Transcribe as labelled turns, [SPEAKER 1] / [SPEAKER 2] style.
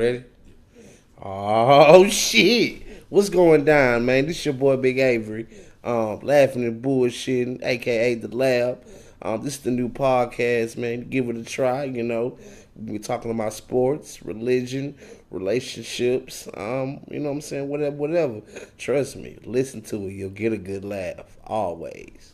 [SPEAKER 1] Ready? Oh shit! What's going down, man? This your boy Big Avery, um, laughing and bullshitting, aka the Lab. Um, this is the new podcast, man. Give it a try. You know, we're talking about sports, religion, relationships. Um, you know what I'm saying? Whatever, whatever. Trust me, listen to it. You'll get a good laugh always.